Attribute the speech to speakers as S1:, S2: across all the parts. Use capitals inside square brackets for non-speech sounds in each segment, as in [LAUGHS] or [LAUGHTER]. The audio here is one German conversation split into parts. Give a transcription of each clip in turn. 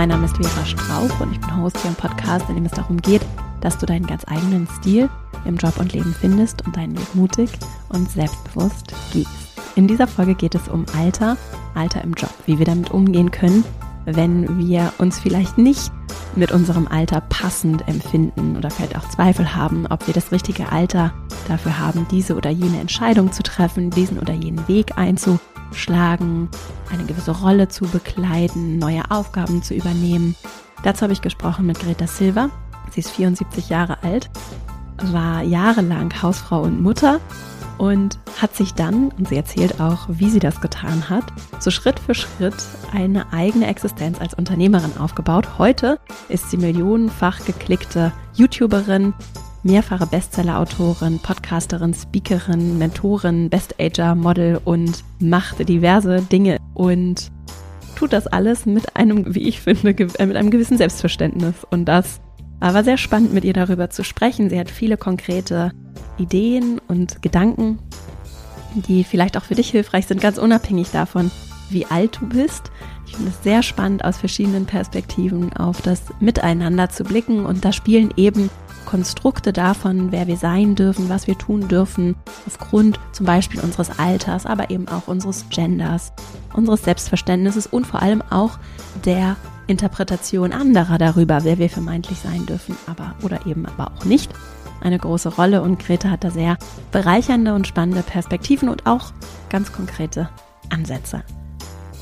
S1: Mein Name ist Vera Strauch und ich bin Host hier im Podcast, in dem es darum geht, dass du deinen ganz eigenen Stil im Job und Leben findest und deinen Weg mutig und selbstbewusst gehst. In dieser Folge geht es um Alter, Alter im Job, wie wir damit umgehen können, wenn wir uns vielleicht nicht mit unserem Alter passend empfinden oder vielleicht auch Zweifel haben, ob wir das richtige Alter dafür haben, diese oder jene Entscheidung zu treffen, diesen oder jenen Weg einzuschlagen, eine gewisse Rolle zu bekleiden, neue Aufgaben zu übernehmen. Dazu habe ich gesprochen mit Greta Silva. Sie ist 74 Jahre alt, war jahrelang Hausfrau und Mutter und hat sich dann, und sie erzählt auch, wie sie das getan hat, so Schritt für Schritt eine eigene Existenz als Unternehmerin aufgebaut. Heute ist sie millionenfach geklickte YouTuberin, mehrfache Bestseller-Autorin, Podcasterin, Speakerin, Mentorin, Best-Ager, Model und macht diverse Dinge und tut das alles mit einem, wie ich finde, mit einem gewissen Selbstverständnis. Und das war sehr spannend, mit ihr darüber zu sprechen. Sie hat viele konkrete Ideen und Gedanken, die vielleicht auch für dich hilfreich sind, ganz unabhängig davon, wie alt du bist. Ich finde es sehr spannend, aus verschiedenen Perspektiven auf das Miteinander zu blicken. Und da spielen eben Konstrukte davon, wer wir sein dürfen, was wir tun dürfen, aufgrund zum Beispiel unseres Alters, aber eben auch unseres Genders, unseres Selbstverständnisses und vor allem auch der Interpretation anderer darüber, wer wir vermeintlich sein dürfen, aber oder eben aber auch nicht eine große Rolle und Greta hat da sehr bereichernde und spannende Perspektiven und auch ganz konkrete Ansätze.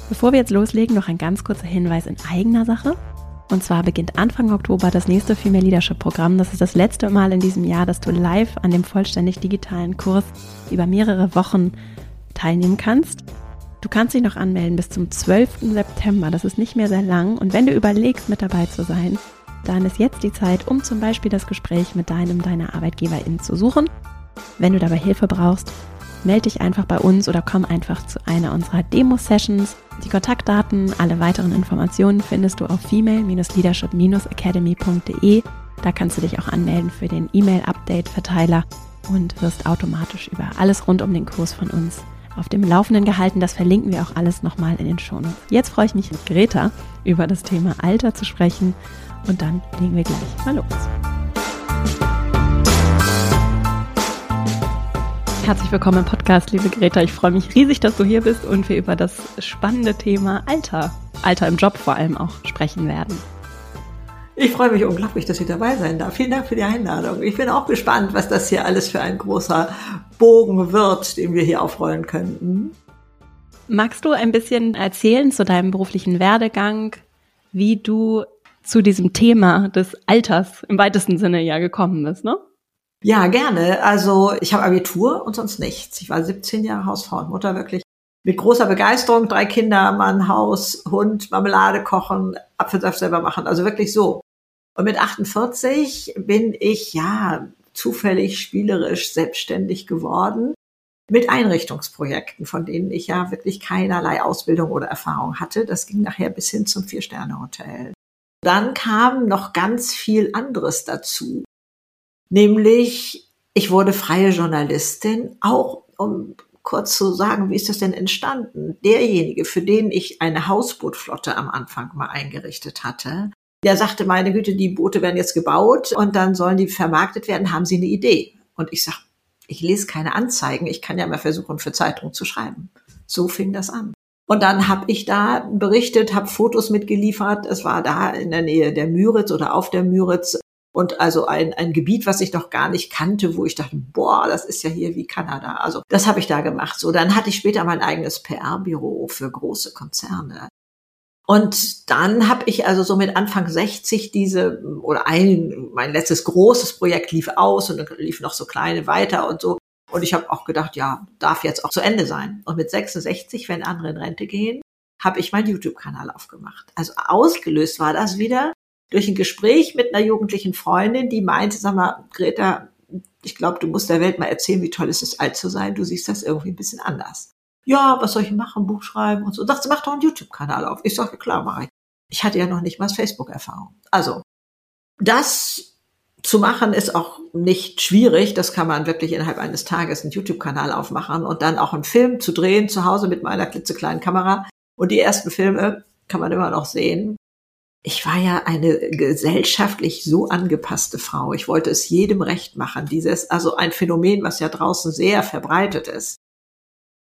S1: Bevor wir jetzt loslegen, noch ein ganz kurzer Hinweis in eigener Sache. Und zwar beginnt Anfang Oktober das nächste Female Leadership Programm. Das ist das letzte Mal in diesem Jahr, dass du live an dem vollständig digitalen Kurs über mehrere Wochen teilnehmen kannst. Du kannst dich noch anmelden bis zum 12. September. Das ist nicht mehr sehr lang. Und wenn du überlegst, mit dabei zu sein, dann ist jetzt die Zeit, um zum Beispiel das Gespräch mit deinem, deiner Arbeitgeberin zu suchen. Wenn du dabei Hilfe brauchst, melde dich einfach bei uns oder komm einfach zu einer unserer Demo-Sessions. Die Kontaktdaten, alle weiteren Informationen findest du auf female-leadership-academy.de. Da kannst du dich auch anmelden für den E-Mail-Update-Verteiler und wirst automatisch über alles rund um den Kurs von uns auf dem Laufenden gehalten. Das verlinken wir auch alles nochmal in den Shownotes. Jetzt freue ich mich mit Greta über das Thema Alter zu sprechen und dann legen wir gleich mal los. Herzlich willkommen im Podcast, liebe Greta. Ich freue mich riesig, dass du hier bist und wir über das spannende Thema Alter, Alter im Job vor allem auch sprechen werden.
S2: Ich freue mich unglaublich, dass ich dabei sein darf. Vielen Dank für die Einladung. Ich bin auch gespannt, was das hier alles für ein großer Bogen wird, den wir hier aufrollen können.
S1: Magst du ein bisschen erzählen zu deinem beruflichen Werdegang, wie du zu diesem Thema des Alters im weitesten Sinne ja gekommen bist, ne?
S2: Ja, gerne. Also ich habe Abitur und sonst nichts. Ich war 17 Jahre Hausfrau und Mutter wirklich mit großer Begeisterung. Drei Kinder, Mann, Haus, Hund, Marmelade kochen, Apfelsaft selber machen. Also wirklich so. Und mit 48 bin ich ja zufällig spielerisch selbstständig geworden mit Einrichtungsprojekten, von denen ich ja wirklich keinerlei Ausbildung oder Erfahrung hatte. Das ging nachher bis hin zum Vier-Sterne-Hotel. Dann kam noch ganz viel anderes dazu. Nämlich, ich wurde freie Journalistin, auch um kurz zu sagen, wie ist das denn entstanden? Derjenige, für den ich eine Hausbootflotte am Anfang mal eingerichtet hatte, der sagte, meine Güte, die Boote werden jetzt gebaut und dann sollen die vermarktet werden, haben Sie eine Idee? Und ich sag, ich lese keine Anzeigen, ich kann ja mal versuchen, für Zeitungen zu schreiben. So fing das an. Und dann habe ich da berichtet, habe Fotos mitgeliefert. Es war da in der Nähe der Müritz oder auf der Müritz. Und also ein, ein Gebiet, was ich noch gar nicht kannte, wo ich dachte, boah, das ist ja hier wie Kanada. Also das habe ich da gemacht. So, dann hatte ich später mein eigenes PR-Büro für große Konzerne. Und dann habe ich also so mit Anfang 60 diese, oder ein, mein letztes großes Projekt lief aus und dann lief noch so kleine weiter und so. Und ich habe auch gedacht, ja, darf jetzt auch zu Ende sein. Und mit 66, wenn andere in Rente gehen, habe ich meinen YouTube-Kanal aufgemacht. Also ausgelöst war das wieder durch ein Gespräch mit einer jugendlichen Freundin, die meinte, sag mal, Greta, ich glaube, du musst der Welt mal erzählen, wie toll es ist, alt zu sein. Du siehst das irgendwie ein bisschen anders. Ja, was soll ich machen? Buch schreiben und so. Und dachte, mach doch einen YouTube-Kanal auf. Ich sage, klar, mache ich. Ich hatte ja noch nicht mal Facebook-Erfahrung. Also, das zu machen ist auch nicht schwierig. Das kann man wirklich innerhalb eines Tages einen YouTube-Kanal aufmachen und dann auch einen Film zu drehen zu Hause mit meiner klitzekleinen Kamera. Und die ersten Filme kann man immer noch sehen. ich war ja eine gesellschaftlich so angepasste Frau. Ich wollte es jedem recht machen. Dieses, also ein Phänomen, was ja draußen sehr verbreitet ist.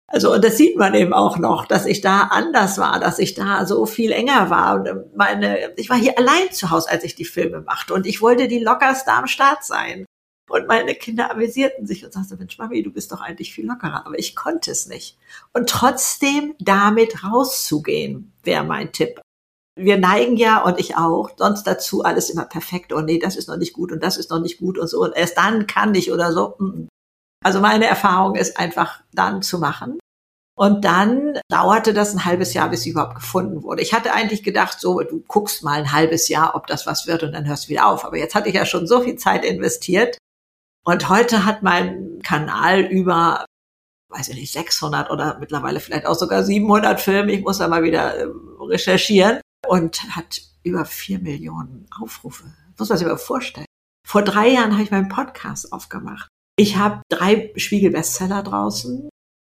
S2: Also, und das sieht man eben auch noch, dass ich da anders war, dass ich da so viel enger war. Und meine, ich war hier allein zu Hause, als ich die Filme machte. Und ich wollte die lockerste am Start sein. Und meine Kinder amüsierten sich und sagten, Mensch, Mami, du bist doch eigentlich viel lockerer. Aber ich konnte es nicht. Und trotzdem damit rauszugehen, wäre mein Tipp. Wir neigen ja, und ich auch, sonst dazu alles immer perfekt. Und nee, das ist noch nicht gut und das ist noch nicht gut und so. Und erst dann kann ich oder so. Also meine Erfahrung ist einfach dann zu machen. Und dann dauerte das ein halbes Jahr, bis sie überhaupt gefunden wurde. Ich hatte eigentlich gedacht, so, du guckst mal ein halbes Jahr, ob das was wird und dann hörst du wieder auf. Aber jetzt hatte ich ja schon so viel Zeit investiert. Und heute hat mein Kanal über, weiß ich nicht, 600 oder mittlerweile vielleicht auch sogar 700 Filme. Ich muss da mal wieder ähm, recherchieren. Und hat über vier Millionen Aufrufe. Muss man sich mal vorstellen. Vor drei Jahren habe ich meinen Podcast aufgemacht. Ich habe drei Spiegel-Bestseller draußen.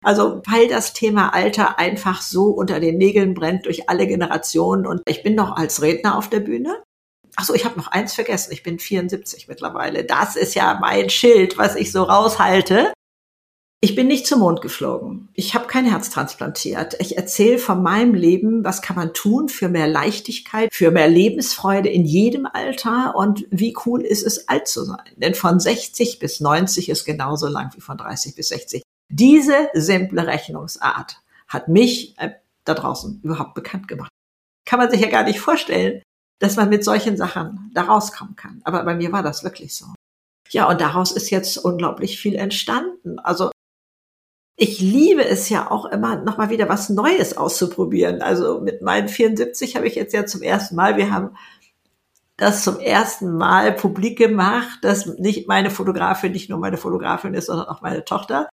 S2: Also weil das Thema Alter einfach so unter den Nägeln brennt durch alle Generationen und ich bin noch als Redner auf der Bühne. Ach so, ich habe noch eins vergessen. Ich bin 74 mittlerweile. Das ist ja mein Schild, was ich so raushalte. Ich bin nicht zum Mond geflogen. Ich habe kein Herz transplantiert. Ich erzähle von meinem Leben, was kann man tun für mehr Leichtigkeit, für mehr Lebensfreude in jedem Alter und wie cool ist es, alt zu sein. Denn von 60 bis 90 ist genauso lang wie von 30 bis 60. Diese simple Rechnungsart hat mich äh, da draußen überhaupt bekannt gemacht. Kann man sich ja gar nicht vorstellen, dass man mit solchen Sachen da rauskommen kann. Aber bei mir war das wirklich so. Ja, und daraus ist jetzt unglaublich viel entstanden. Also ich liebe es ja auch immer, nochmal wieder was Neues auszuprobieren. Also mit meinen 74 habe ich jetzt ja zum ersten Mal, wir haben das zum ersten Mal publik gemacht, dass nicht meine Fotografin nicht nur meine Fotografin ist, sondern auch meine Tochter.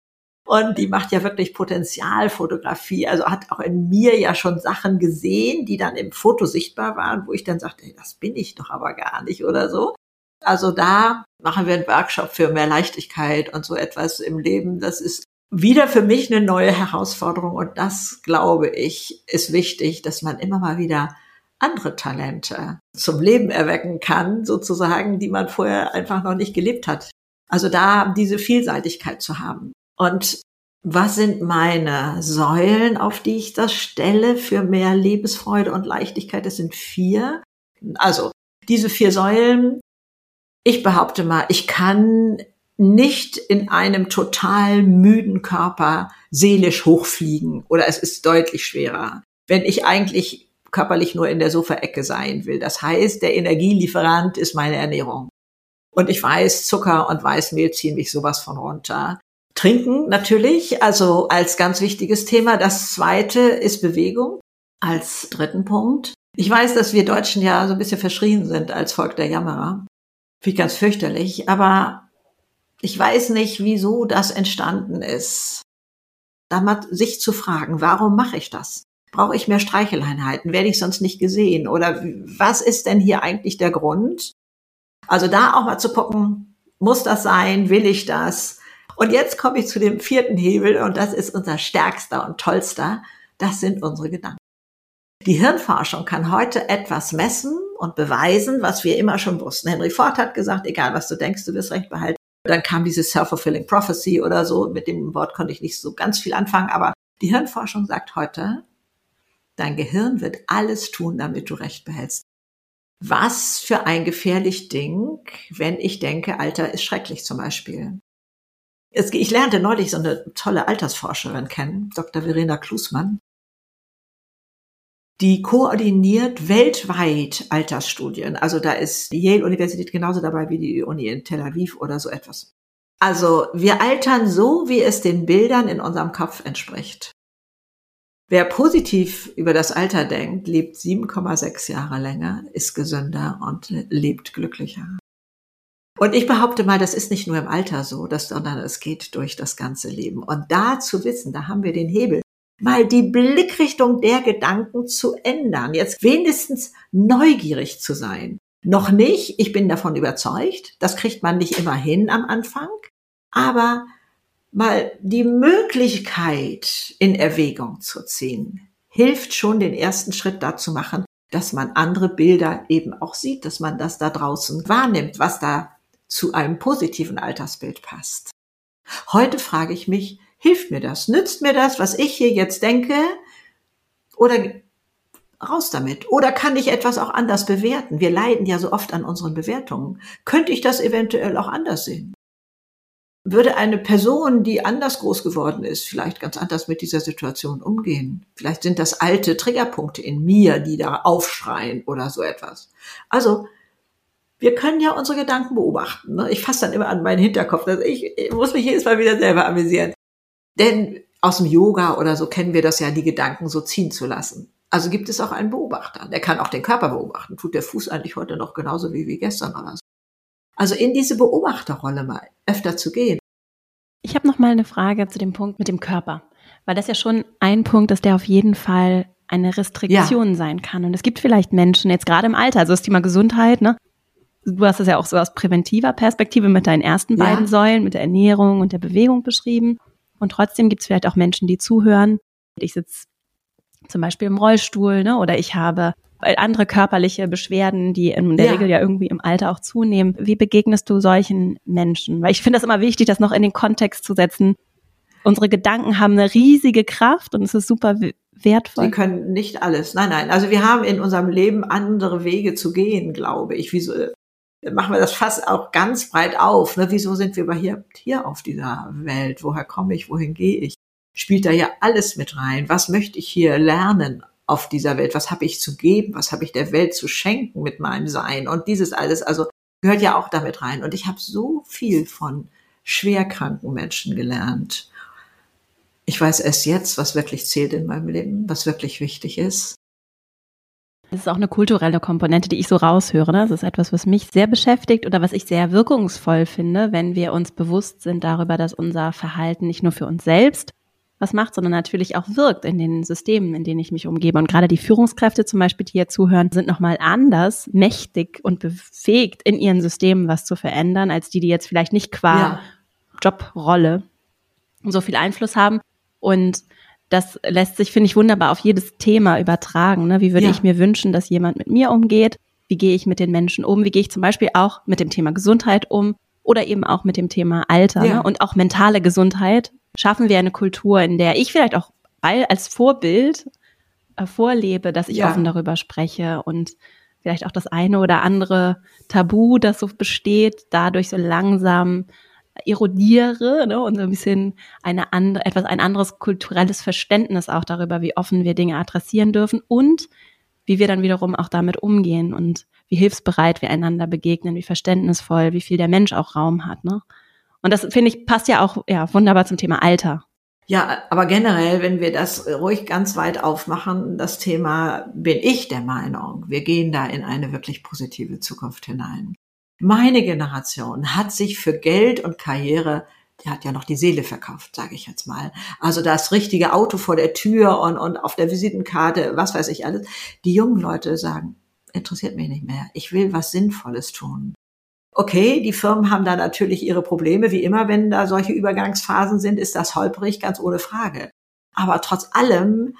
S2: Und die macht ja wirklich Potenzialfotografie. Also hat auch in mir ja schon Sachen gesehen, die dann im Foto sichtbar waren, wo ich dann sagte, hey, das bin ich doch aber gar nicht oder so. Also da machen wir einen Workshop für mehr Leichtigkeit und so etwas im Leben. Das ist wieder für mich eine neue Herausforderung. Und das, glaube ich, ist wichtig, dass man immer mal wieder andere Talente zum Leben erwecken kann, sozusagen, die man vorher einfach noch nicht gelebt hat. Also da diese Vielseitigkeit zu haben. Und was sind meine Säulen, auf die ich das stelle für mehr Lebensfreude und Leichtigkeit? Das sind vier. Also diese vier Säulen. Ich behaupte mal, ich kann nicht in einem total müden Körper seelisch hochfliegen oder es ist deutlich schwerer, wenn ich eigentlich körperlich nur in der Sofaecke sein will. Das heißt, der Energielieferant ist meine Ernährung. Und ich weiß, Zucker und Weißmehl ziehen mich sowas von runter. Trinken natürlich, also als ganz wichtiges Thema. Das zweite ist Bewegung als dritten Punkt. Ich weiß, dass wir Deutschen ja so ein bisschen verschrien sind als Volk der Jammerer. Finde ich ganz fürchterlich. Aber ich weiß nicht, wieso das entstanden ist. Da mal sich zu fragen, warum mache ich das? Brauche ich mehr Streicheleinheiten? Werde ich sonst nicht gesehen? Oder was ist denn hier eigentlich der Grund? Also da auch mal zu gucken, muss das sein? Will ich das? Und jetzt komme ich zu dem vierten Hebel und das ist unser stärkster und tollster. Das sind unsere Gedanken. Die Hirnforschung kann heute etwas messen und beweisen, was wir immer schon wussten. Henry Ford hat gesagt, egal was du denkst, du wirst recht behalten. Dann kam diese Self-Fulfilling Prophecy oder so. Mit dem Wort konnte ich nicht so ganz viel anfangen, aber die Hirnforschung sagt heute, dein Gehirn wird alles tun, damit du recht behältst. Was für ein gefährlich Ding, wenn ich denke, Alter ist schrecklich zum Beispiel. Ich lernte neulich so eine tolle Altersforscherin kennen, Dr. Verena Klusmann. Die koordiniert weltweit Altersstudien. Also da ist die Yale-Universität genauso dabei wie die Uni in Tel Aviv oder so etwas. Also wir altern so, wie es den Bildern in unserem Kopf entspricht. Wer positiv über das Alter denkt, lebt 7,6 Jahre länger, ist gesünder und lebt glücklicher. Und ich behaupte mal, das ist nicht nur im Alter so, sondern es geht durch das ganze Leben. Und da zu wissen, da haben wir den Hebel, mal die Blickrichtung der Gedanken zu ändern, jetzt wenigstens neugierig zu sein. Noch nicht, ich bin davon überzeugt, das kriegt man nicht immer hin am Anfang, aber mal die Möglichkeit in Erwägung zu ziehen, hilft schon den ersten Schritt dazu machen, dass man andere Bilder eben auch sieht, dass man das da draußen wahrnimmt, was da zu einem positiven Altersbild passt. Heute frage ich mich, hilft mir das? Nützt mir das, was ich hier jetzt denke? Oder raus damit? Oder kann ich etwas auch anders bewerten? Wir leiden ja so oft an unseren Bewertungen. Könnte ich das eventuell auch anders sehen? Würde eine Person, die anders groß geworden ist, vielleicht ganz anders mit dieser Situation umgehen? Vielleicht sind das alte Triggerpunkte in mir, die da aufschreien oder so etwas. Also, wir können ja unsere Gedanken beobachten. Ne? Ich fasse dann immer an meinen Hinterkopf. Also ich, ich muss mich jedes Mal wieder selber amüsieren. Denn aus dem Yoga oder so kennen wir das ja, die Gedanken so ziehen zu lassen. Also gibt es auch einen Beobachter. Der kann auch den Körper beobachten. Tut der Fuß eigentlich heute noch genauso wie, wie gestern oder so. Also in diese Beobachterrolle mal öfter zu gehen.
S1: Ich habe noch mal eine Frage zu dem Punkt mit dem Körper, weil das ja schon ein Punkt ist, der auf jeden Fall eine Restriktion ja. sein kann. Und es gibt vielleicht Menschen, jetzt gerade im Alter, also das Thema Gesundheit, ne? Du hast es ja auch so aus präventiver Perspektive mit deinen ersten ja. beiden Säulen, mit der Ernährung und der Bewegung beschrieben. Und trotzdem gibt es vielleicht auch Menschen, die zuhören. Ich sitze zum Beispiel im Rollstuhl, ne? Oder ich habe andere körperliche Beschwerden, die in der ja. Regel ja irgendwie im Alter auch zunehmen. Wie begegnest du solchen Menschen? Weil ich finde das immer wichtig, das noch in den Kontext zu setzen. Unsere Gedanken haben eine riesige Kraft und es ist super wertvoll.
S2: Sie können nicht alles. Nein, nein. Also wir haben in unserem Leben andere Wege zu gehen, glaube ich. Wieso machen wir das fast auch ganz breit auf? Ne? Wieso sind wir überhaupt hier auf dieser Welt? Woher komme ich? Wohin gehe ich? Spielt da ja alles mit rein. Was möchte ich hier lernen? auf dieser Welt? Was habe ich zu geben? Was habe ich der Welt zu schenken mit meinem Sein? Und dieses alles, also gehört ja auch damit rein. Und ich habe so viel von schwerkranken Menschen gelernt. Ich weiß erst jetzt, was wirklich zählt in meinem Leben, was wirklich wichtig ist.
S1: Das ist auch eine kulturelle Komponente, die ich so raushöre. Ne? Das ist etwas, was mich sehr beschäftigt oder was ich sehr wirkungsvoll finde, wenn wir uns bewusst sind darüber, dass unser Verhalten nicht nur für uns selbst was macht, sondern natürlich auch wirkt in den Systemen, in denen ich mich umgebe. Und gerade die Führungskräfte zum Beispiel, die hier zuhören, sind nochmal anders mächtig und befähigt, in ihren Systemen was zu verändern, als die, die jetzt vielleicht nicht qua ja. Jobrolle so viel Einfluss haben. Und das lässt sich, finde ich, wunderbar auf jedes Thema übertragen. Ne? Wie würde ja. ich mir wünschen, dass jemand mit mir umgeht? Wie gehe ich mit den Menschen um? Wie gehe ich zum Beispiel auch mit dem Thema Gesundheit um? Oder eben auch mit dem Thema Alter ja. ne? und auch mentale Gesundheit schaffen wir eine Kultur, in der ich vielleicht auch als Vorbild äh, vorlebe, dass ich ja. offen darüber spreche und vielleicht auch das eine oder andere Tabu, das so besteht, dadurch so langsam erodiere ne, und so ein bisschen eine andere, etwas ein anderes kulturelles Verständnis auch darüber, wie offen wir Dinge adressieren dürfen und wie wir dann wiederum auch damit umgehen und wie hilfsbereit wir einander begegnen, wie verständnisvoll, wie viel der Mensch auch Raum hat. Ne? Und das finde ich passt ja auch ja wunderbar zum Thema Alter.
S2: Ja, aber generell, wenn wir das ruhig ganz weit aufmachen, das Thema, bin ich der Meinung, wir gehen da in eine wirklich positive Zukunft hinein. Meine Generation hat sich für Geld und Karriere, die hat ja noch die Seele verkauft, sage ich jetzt mal. Also das richtige Auto vor der Tür und, und auf der Visitenkarte, was weiß ich alles. Die jungen Leute sagen, interessiert mich nicht mehr. Ich will was Sinnvolles tun. Okay, die Firmen haben da natürlich ihre Probleme. Wie immer, wenn da solche Übergangsphasen sind, ist das holprig, ganz ohne Frage. Aber trotz allem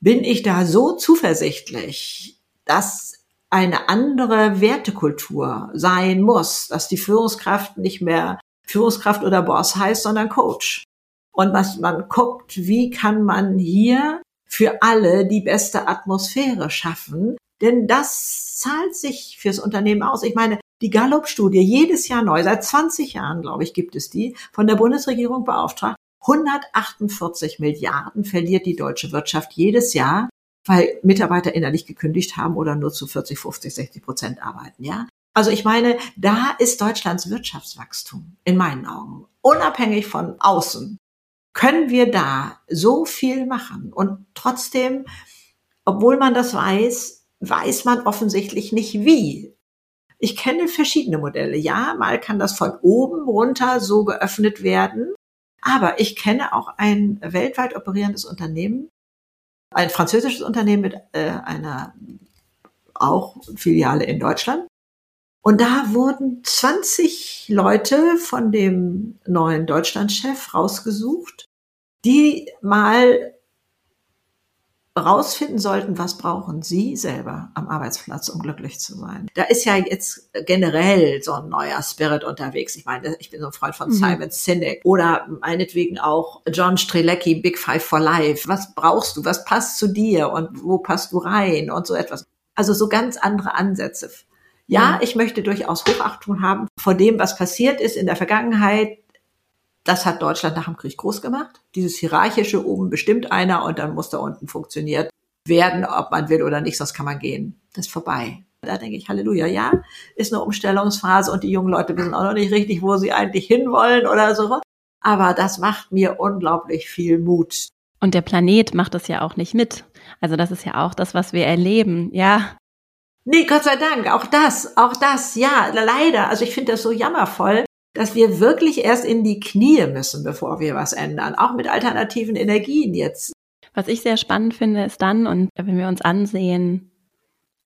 S2: bin ich da so zuversichtlich, dass eine andere Wertekultur sein muss, dass die Führungskraft nicht mehr Führungskraft oder Boss heißt, sondern Coach. Und was man guckt, wie kann man hier für alle die beste Atmosphäre schaffen, denn das zahlt sich fürs Unternehmen aus. Ich meine, die Gallup-Studie jedes Jahr neu, seit 20 Jahren, glaube ich, gibt es die, von der Bundesregierung beauftragt. 148 Milliarden verliert die deutsche Wirtschaft jedes Jahr, weil Mitarbeiter innerlich gekündigt haben oder nur zu 40, 50, 60 Prozent arbeiten, ja. Also ich meine, da ist Deutschlands Wirtschaftswachstum in meinen Augen unabhängig von außen. Können wir da so viel machen und trotzdem, obwohl man das weiß, weiß man offensichtlich nicht wie. Ich kenne verschiedene Modelle. Ja, mal kann das von oben runter so geöffnet werden. Aber ich kenne auch ein weltweit operierendes Unternehmen, ein französisches Unternehmen mit äh, einer auch Filiale in Deutschland. Und da wurden 20 Leute von dem neuen Deutschlandchef rausgesucht, die mal rausfinden sollten, was brauchen Sie selber am Arbeitsplatz, um glücklich zu sein. Da ist ja jetzt generell so ein neuer Spirit unterwegs. Ich meine, ich bin so ein Freund von mhm. Simon Sinek oder meinetwegen auch John Strelecki, Big Five for Life. Was brauchst du? Was passt zu dir und wo passt du rein und so etwas. Also so ganz andere Ansätze. Ja, ich möchte durchaus Hochachtung haben vor dem, was passiert ist in der Vergangenheit, das hat Deutschland nach dem Krieg groß gemacht. Dieses hierarchische oben bestimmt einer und dann muss da unten funktioniert werden, ob man will oder nicht, sonst kann man gehen. Das ist vorbei. Da denke ich, Halleluja, ja, ist eine Umstellungsphase und die jungen Leute wissen auch noch nicht richtig, wo sie eigentlich hinwollen oder so. Aber das macht mir unglaublich viel Mut.
S1: Und der Planet macht das ja auch nicht mit. Also das ist ja auch das, was wir erleben. Ja,
S2: Nee, Gott sei Dank, auch das, auch das, ja, leider. Also ich finde das so jammervoll, dass wir wirklich erst in die Knie müssen, bevor wir was ändern, auch mit alternativen Energien jetzt.
S1: Was ich sehr spannend finde, ist dann, und wenn wir uns ansehen,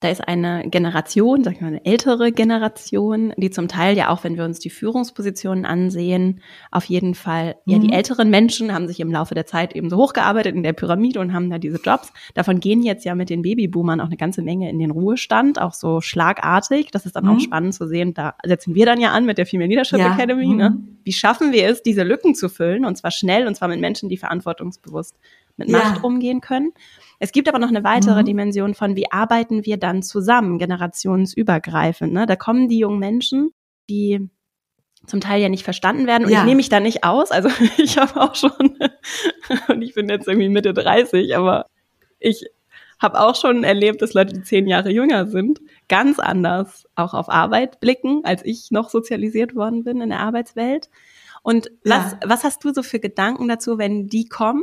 S1: da ist eine Generation, sag ich mal, eine ältere Generation, die zum Teil ja auch, wenn wir uns die Führungspositionen ansehen, auf jeden Fall, mhm. ja, die mhm. älteren Menschen haben sich im Laufe der Zeit eben so hochgearbeitet in der Pyramide und haben da diese Jobs. Davon gehen jetzt ja mit den Babyboomern auch eine ganze Menge in den Ruhestand, auch so schlagartig. Das ist dann mhm. auch spannend zu sehen. Da setzen wir dann ja an mit der Female Leadership ja. Academy. Ne? Mhm. Ne? Wie schaffen wir es, diese Lücken zu füllen? Und zwar schnell, und zwar mit Menschen, die verantwortungsbewusst mit Macht ja. umgehen können. Es gibt aber noch eine weitere mhm. Dimension von, wie arbeiten wir dann zusammen, generationsübergreifend. Ne? Da kommen die jungen Menschen, die zum Teil ja nicht verstanden werden. Und ja. ich nehme mich da nicht aus. Also [LAUGHS] ich habe auch schon, [LAUGHS] und ich bin jetzt irgendwie Mitte 30, aber ich habe auch schon erlebt, dass Leute, die zehn Jahre jünger sind, ganz anders auch auf Arbeit blicken, als ich noch sozialisiert worden bin in der Arbeitswelt. Und was, ja. was hast du so für Gedanken dazu, wenn die kommen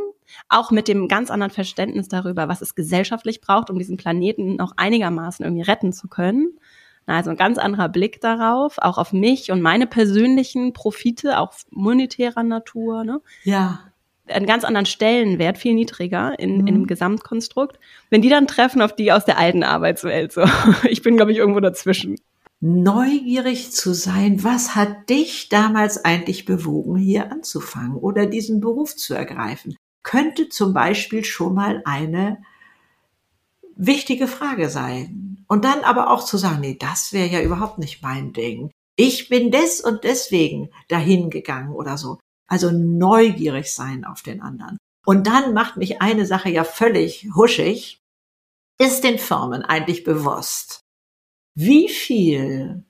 S1: auch mit dem ganz anderen Verständnis darüber, was es gesellschaftlich braucht, um diesen Planeten noch einigermaßen irgendwie retten zu können. Also ein ganz anderer Blick darauf, auch auf mich und meine persönlichen Profite, auch monetärer Natur. Ne?
S2: Ja.
S1: Einen ganz anderen Stellenwert, viel niedriger in, mhm. in dem Gesamtkonstrukt. Wenn die dann treffen auf die aus der alten Arbeitswelt, so. [LAUGHS] Ich bin, glaube ich, irgendwo dazwischen
S2: neugierig zu sein, was hat dich damals eigentlich bewogen, hier anzufangen oder diesen Beruf zu ergreifen? Könnte zum Beispiel schon mal eine wichtige Frage sein. Und dann aber auch zu sagen, nee, das wäre ja überhaupt nicht mein Ding. Ich bin des und deswegen dahin gegangen oder so. Also neugierig sein auf den anderen. Und dann macht mich eine Sache ja völlig huschig. Ist den Firmen eigentlich bewusst, wie viel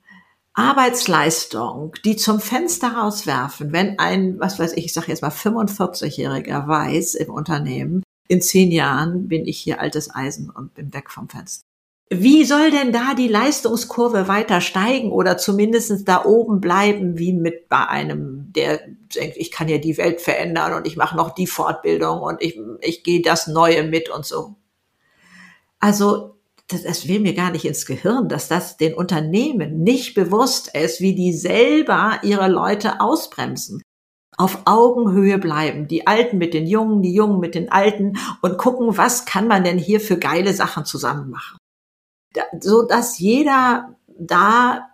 S2: Arbeitsleistung, die zum Fenster rauswerfen, wenn ein, was weiß ich, ich sage jetzt mal 45-Jähriger weiß im Unternehmen, in zehn Jahren bin ich hier altes Eisen und bin weg vom Fenster. Wie soll denn da die Leistungskurve weiter steigen oder zumindest da oben bleiben, wie mit bei einem, der denkt, ich kann ja die Welt verändern und ich mache noch die Fortbildung und ich, ich gehe das Neue mit und so. Also das, das will mir gar nicht ins Gehirn, dass das den Unternehmen nicht bewusst ist, wie die selber ihre Leute ausbremsen. Auf Augenhöhe bleiben, die Alten mit den Jungen, die Jungen mit den Alten und gucken, was kann man denn hier für geile Sachen zusammen machen. So dass jeder da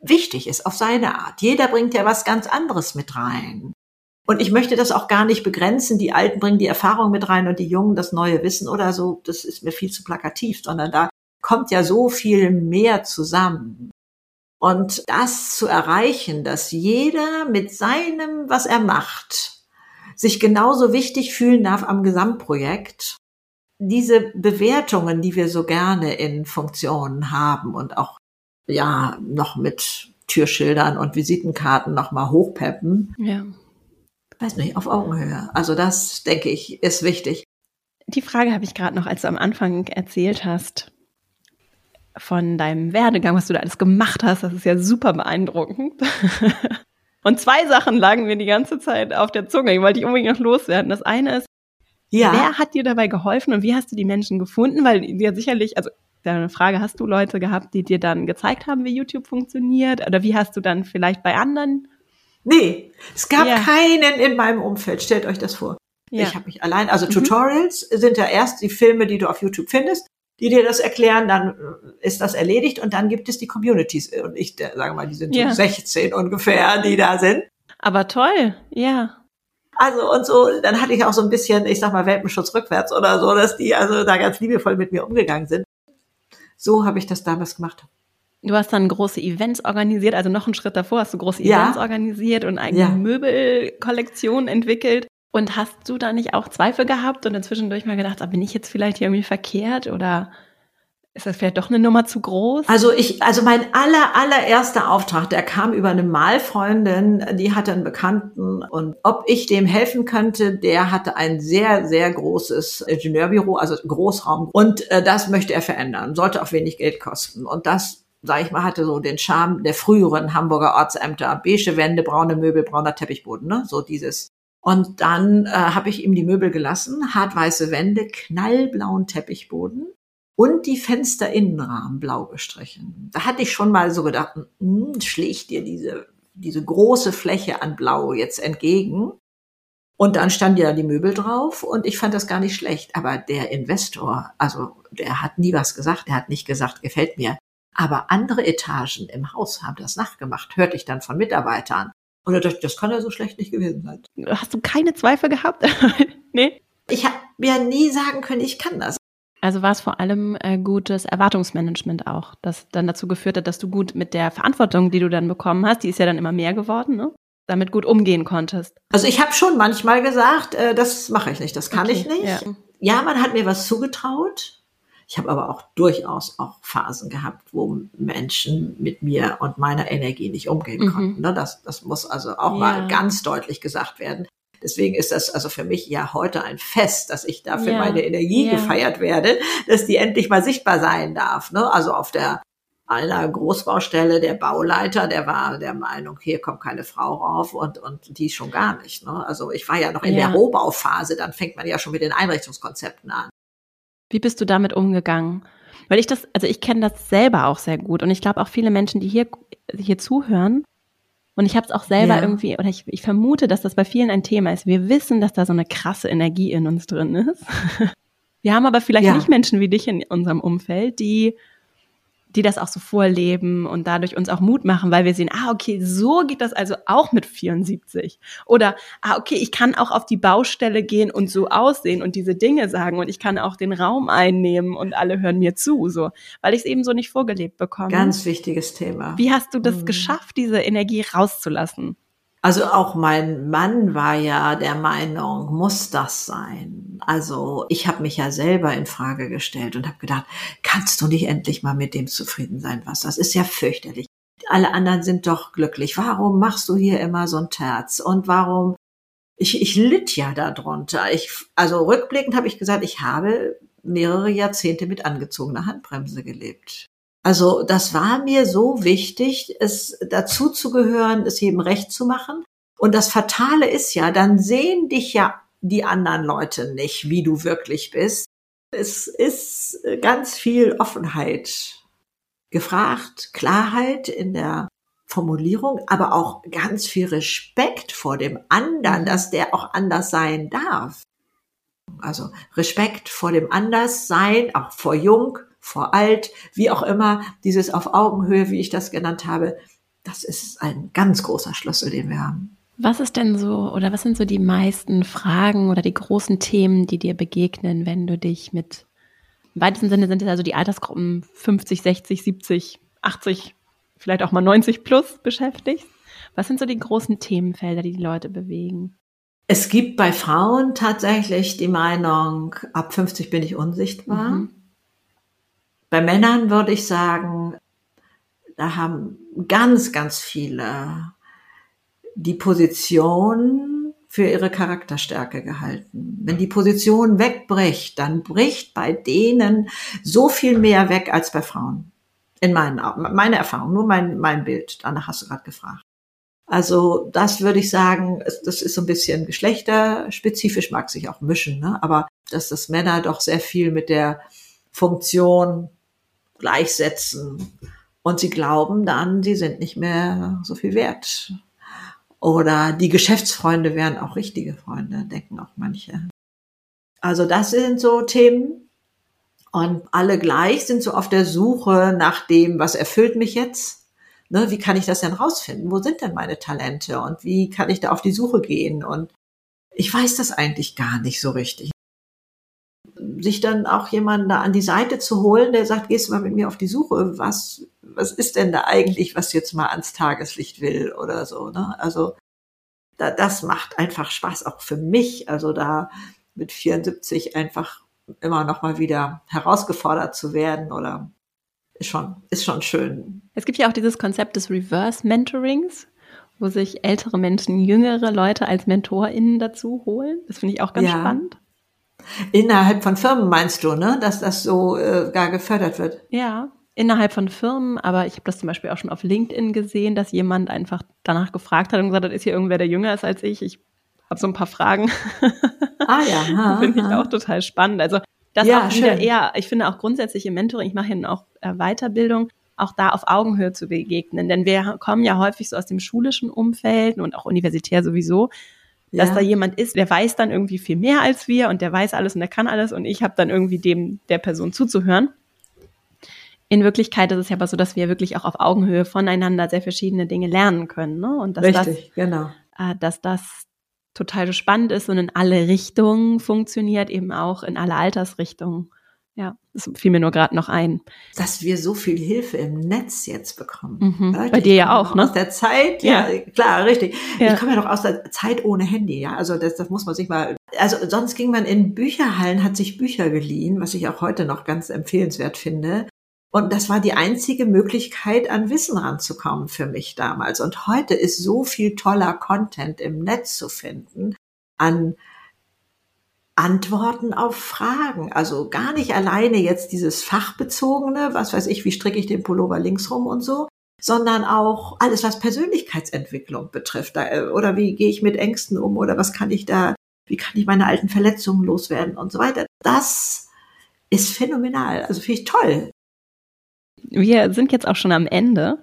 S2: wichtig ist auf seine Art. Jeder bringt ja was ganz anderes mit rein. Und ich möchte das auch gar nicht begrenzen. Die Alten bringen die Erfahrung mit rein und die Jungen das neue Wissen oder so. Das ist mir viel zu plakativ, sondern da kommt ja so viel mehr zusammen. Und das zu erreichen, dass jeder mit seinem, was er macht, sich genauso wichtig fühlen darf am Gesamtprojekt. Diese Bewertungen, die wir so gerne in Funktionen haben und auch, ja, noch mit Türschildern und Visitenkarten nochmal hochpeppen.
S1: Ja
S2: weiß nicht, auf Augenhöhe. Also das, denke ich, ist wichtig.
S1: Die Frage habe ich gerade noch, als du am Anfang erzählt hast von deinem Werdegang, was du da alles gemacht hast. Das ist ja super beeindruckend. [LAUGHS] Und zwei Sachen lagen mir die ganze Zeit auf der Zunge. Ich wollte dich unbedingt noch loswerden. Das eine ist, ja. wer hat dir dabei geholfen und wie hast du die Menschen gefunden? Weil ja sicherlich, also eine Frage, hast du Leute gehabt, die dir dann gezeigt haben, wie YouTube funktioniert? Oder wie hast du dann vielleicht bei anderen
S2: Nee, es gab ja. keinen in meinem Umfeld. Stellt euch das vor. Ja. Ich habe mich allein, also mhm. Tutorials sind ja erst die Filme, die du auf YouTube findest, die dir das erklären, dann ist das erledigt und dann gibt es die Communities. Und ich sage mal, die sind ja. so 16 ungefähr, die da sind.
S1: Aber toll, ja.
S2: Also und so, dann hatte ich auch so ein bisschen, ich sag mal, Welpenschutz rückwärts oder so, dass die also da ganz liebevoll mit mir umgegangen sind. So habe ich das damals gemacht.
S1: Du hast dann große Events organisiert, also noch einen Schritt davor hast du große Events ja. organisiert und eigene ja. Möbelkollektion entwickelt. Und hast du da nicht auch Zweifel gehabt und inzwischendurch mal gedacht, ah, bin ich jetzt vielleicht hier irgendwie verkehrt oder ist das vielleicht doch eine Nummer zu groß?
S2: Also ich, also mein aller, allererster Auftrag, der kam über eine Malfreundin, die hatte einen Bekannten und ob ich dem helfen könnte, der hatte ein sehr, sehr großes Ingenieurbüro, also Großraum und äh, das möchte er verändern, sollte auch wenig Geld kosten und das sag ich mal, hatte so den Charme der früheren Hamburger Ortsämter. Beige Wände, braune Möbel, brauner Teppichboden, ne? So dieses und dann äh, habe ich ihm die Möbel gelassen, hartweiße Wände, knallblauen Teppichboden und die Fenster-Innenrahmen blau gestrichen. Da hatte ich schon mal so gedacht, hm, schlägt dir diese, diese große Fläche an Blau jetzt entgegen. Und dann stand ja die Möbel drauf und ich fand das gar nicht schlecht. Aber der Investor, also der hat nie was gesagt, der hat nicht gesagt, gefällt mir. Aber andere Etagen im Haus haben das nachgemacht, hörte ich dann von Mitarbeitern. Und da dachte ich, das kann ja so schlecht nicht gewesen sein.
S1: Hast du keine Zweifel gehabt? [LAUGHS]
S2: nee. Ich habe mir nie sagen können, ich kann das.
S1: Also war es vor allem äh, gutes Erwartungsmanagement auch, das dann dazu geführt hat, dass du gut mit der Verantwortung, die du dann bekommen hast, die ist ja dann immer mehr geworden, ne? damit gut umgehen konntest.
S2: Also ich habe schon manchmal gesagt, äh, das mache ich nicht, das kann okay, ich nicht. Ja. ja, man hat mir was zugetraut. Ich habe aber auch durchaus auch Phasen gehabt, wo Menschen mit mir und meiner Energie nicht umgehen mhm. konnten. Ne? Das, das muss also auch ja. mal ganz deutlich gesagt werden. Deswegen ist das also für mich ja heute ein Fest, dass ich dafür ja. meine Energie ja. gefeiert werde, dass die endlich mal sichtbar sein darf. Ne? Also auf der einer Großbaustelle, der Bauleiter, der war der Meinung, hier kommt keine Frau rauf und, und die schon gar nicht. Ne? Also ich war ja noch in ja. der Rohbauphase, dann fängt man ja schon mit den Einrichtungskonzepten an.
S1: Wie bist du damit umgegangen? Weil ich das, also ich kenne das selber auch sehr gut und ich glaube auch viele Menschen, die hier, hier zuhören. Und ich habe es auch selber ja. irgendwie, oder ich, ich vermute, dass das bei vielen ein Thema ist. Wir wissen, dass da so eine krasse Energie in uns drin ist. [LAUGHS] Wir haben aber vielleicht ja. nicht Menschen wie dich in unserem Umfeld, die die das auch so vorleben und dadurch uns auch Mut machen, weil wir sehen, ah, okay, so geht das also auch mit 74. Oder, ah, okay, ich kann auch auf die Baustelle gehen und so aussehen und diese Dinge sagen und ich kann auch den Raum einnehmen und alle hören mir zu, so, weil ich es eben so nicht vorgelebt bekomme.
S2: Ganz wichtiges Thema.
S1: Wie hast du das mhm. geschafft, diese Energie rauszulassen?
S2: Also auch mein Mann war ja der Meinung, muss das sein? Also ich habe mich ja selber in Frage gestellt und habe gedacht, kannst du nicht endlich mal mit dem zufrieden sein, was das ist ja fürchterlich. Alle anderen sind doch glücklich. Warum machst du hier immer so ein Terz? Und warum? Ich, ich litt ja darunter. Ich, also rückblickend habe ich gesagt, ich habe mehrere Jahrzehnte mit angezogener Handbremse gelebt. Also das war mir so wichtig, es dazu zu gehören, es jedem recht zu machen. Und das Fatale ist ja, dann sehen dich ja die anderen Leute nicht, wie du wirklich bist. Es ist ganz viel Offenheit gefragt, Klarheit in der Formulierung, aber auch ganz viel Respekt vor dem anderen, mhm. dass der auch anders sein darf. Also Respekt vor dem Anderssein, auch vor Jung, vor alt, wie auch immer, dieses auf Augenhöhe, wie ich das genannt habe, das ist ein ganz großer Schlüssel, den wir haben.
S1: Was ist denn so, oder was sind so die meisten Fragen oder die großen Themen, die dir begegnen, wenn du dich mit, im weitesten Sinne sind es also die Altersgruppen 50, 60, 70, 80, vielleicht auch mal 90 plus beschäftigst? Was sind so die großen Themenfelder, die die Leute bewegen?
S2: Es gibt bei Frauen tatsächlich die Meinung, ab 50 bin ich unsichtbar. Mhm. Bei Männern würde ich sagen, da haben ganz, ganz viele die Position für ihre Charakterstärke gehalten. Wenn die Position wegbricht, dann bricht bei denen so viel mehr weg als bei Frauen. In meinen, meine Erfahrung, nur mein, mein Bild. Danach hast du gerade gefragt. Also das würde ich sagen, das ist so ein bisschen geschlechterspezifisch, mag sich auch mischen, ne? aber dass das Männer doch sehr viel mit der Funktion gleichsetzen. Und sie glauben dann, sie sind nicht mehr so viel wert. Oder die Geschäftsfreunde wären auch richtige Freunde, denken auch manche. Also das sind so Themen. Und alle gleich sind so auf der Suche nach dem, was erfüllt mich jetzt. Ne, wie kann ich das denn rausfinden? Wo sind denn meine Talente? Und wie kann ich da auf die Suche gehen? Und Ich weiß das eigentlich gar nicht so richtig. Sich dann auch jemanden da an die Seite zu holen, der sagt, gehst du mal mit mir auf die Suche, was, was ist denn da eigentlich, was jetzt mal ans Tageslicht will oder so, ne? Also, da, das macht einfach Spaß, auch für mich, also da mit 74 einfach immer noch mal wieder herausgefordert zu werden oder ist schon, ist schon schön.
S1: Es gibt ja auch dieses Konzept des Reverse Mentorings, wo sich ältere Menschen jüngere Leute als MentorInnen dazu holen. Das finde ich auch ganz ja. spannend.
S2: Innerhalb von Firmen meinst du, ne, dass das so äh, gar gefördert wird?
S1: Ja, innerhalb von Firmen, aber ich habe das zum Beispiel auch schon auf LinkedIn gesehen, dass jemand einfach danach gefragt hat und gesagt hat, ist hier irgendwer, der jünger ist als ich? Ich habe so ein paar Fragen.
S2: Ah ja. [LAUGHS]
S1: Finde ich auch total spannend. Also das ja, auch wieder schön. eher, ich finde auch grundsätzlich im Mentoring, ich mache ja auch äh, Weiterbildung, auch da auf Augenhöhe zu begegnen. Denn wir kommen ja häufig so aus dem schulischen Umfeld und auch universitär sowieso, dass ja. da jemand ist, der weiß dann irgendwie viel mehr als wir und der weiß alles und der kann alles und ich habe dann irgendwie dem der Person zuzuhören. In Wirklichkeit ist es ja aber so, dass wir wirklich auch auf Augenhöhe voneinander sehr verschiedene Dinge lernen können. Ne? Und dass
S2: Richtig,
S1: das,
S2: genau.
S1: Äh, dass das total spannend ist und in alle Richtungen funktioniert, eben auch in alle Altersrichtungen. Ja, das fiel mir nur gerade noch ein.
S2: Dass wir so viel Hilfe im Netz jetzt bekommen.
S1: Mhm. Leute, Bei dir ja auch, ne?
S2: Aus der Zeit, ja, ja. klar, richtig. Ja. Ich komme ja noch aus der Zeit ohne Handy, ja. Also das, das muss man sich mal. Also sonst ging man in Bücherhallen, hat sich Bücher geliehen, was ich auch heute noch ganz empfehlenswert finde. Und das war die einzige Möglichkeit, an Wissen ranzukommen für mich damals. Und heute ist so viel toller Content im Netz zu finden an Antworten auf Fragen. Also gar nicht alleine jetzt dieses fachbezogene, was weiß ich, wie stricke ich den Pullover links rum und so, sondern auch alles, was Persönlichkeitsentwicklung betrifft. Äh, oder wie gehe ich mit Ängsten um oder was kann ich da, wie kann ich meine alten Verletzungen loswerden und so weiter. Das ist phänomenal. Also finde ich toll.
S1: Wir sind jetzt auch schon am Ende.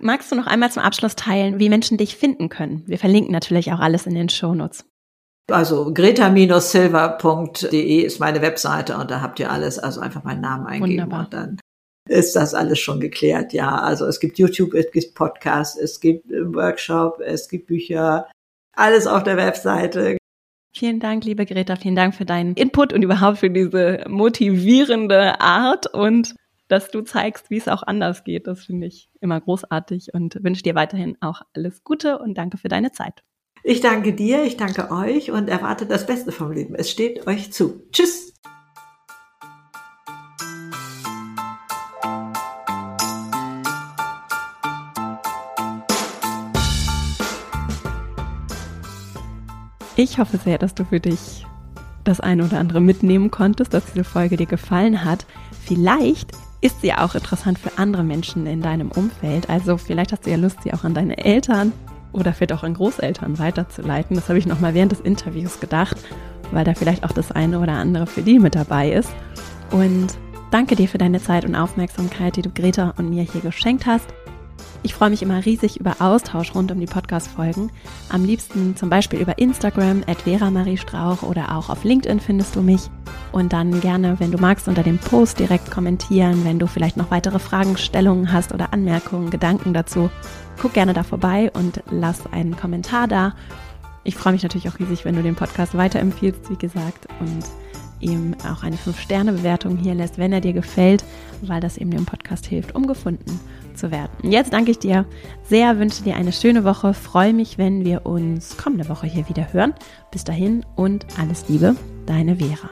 S1: Magst du noch einmal zum Abschluss teilen, wie Menschen dich finden können? Wir verlinken natürlich auch alles in den Shownotes.
S2: Also greta-silver.de ist meine Webseite und da habt ihr alles, also einfach meinen Namen eingeben Wunderbar. und dann ist das alles schon geklärt. Ja, also es gibt YouTube, es gibt Podcasts, es gibt Workshop, es gibt Bücher, alles auf der Webseite.
S1: Vielen Dank, liebe Greta, vielen Dank für deinen Input und überhaupt für diese motivierende Art und dass du zeigst, wie es auch anders geht. Das finde ich immer großartig und wünsche dir weiterhin auch alles Gute und danke für deine Zeit.
S2: Ich danke dir, ich danke euch und erwarte das Beste vom Leben. Es steht euch zu. Tschüss.
S1: Ich hoffe sehr, dass du für dich das eine oder andere mitnehmen konntest, dass diese Folge dir gefallen hat. Vielleicht ist sie auch interessant für andere Menschen in deinem Umfeld. Also vielleicht hast du ja Lust, sie auch an deine Eltern oder vielleicht auch an Großeltern weiterzuleiten. Das habe ich nochmal während des Interviews gedacht, weil da vielleicht auch das eine oder andere für die mit dabei ist. Und danke dir für deine Zeit und Aufmerksamkeit, die du Greta und mir hier geschenkt hast. Ich freue mich immer riesig über Austausch rund um die Podcast-Folgen. Am liebsten zum Beispiel über Instagram, at Strauch oder auch auf LinkedIn findest du mich. Und dann gerne, wenn du magst, unter dem Post direkt kommentieren, wenn du vielleicht noch weitere Fragestellungen hast oder Anmerkungen, Gedanken dazu. Guck gerne da vorbei und lass einen Kommentar da. Ich freue mich natürlich auch riesig, wenn du den Podcast weiterempfiehlst, wie gesagt, und ihm auch eine 5-Sterne-Bewertung hier lässt, wenn er dir gefällt, weil das eben dem Podcast hilft, um gefunden zu werden. Jetzt danke ich dir sehr, wünsche dir eine schöne Woche, freue mich, wenn wir uns kommende Woche hier wieder hören. Bis dahin und alles Liebe, deine Vera.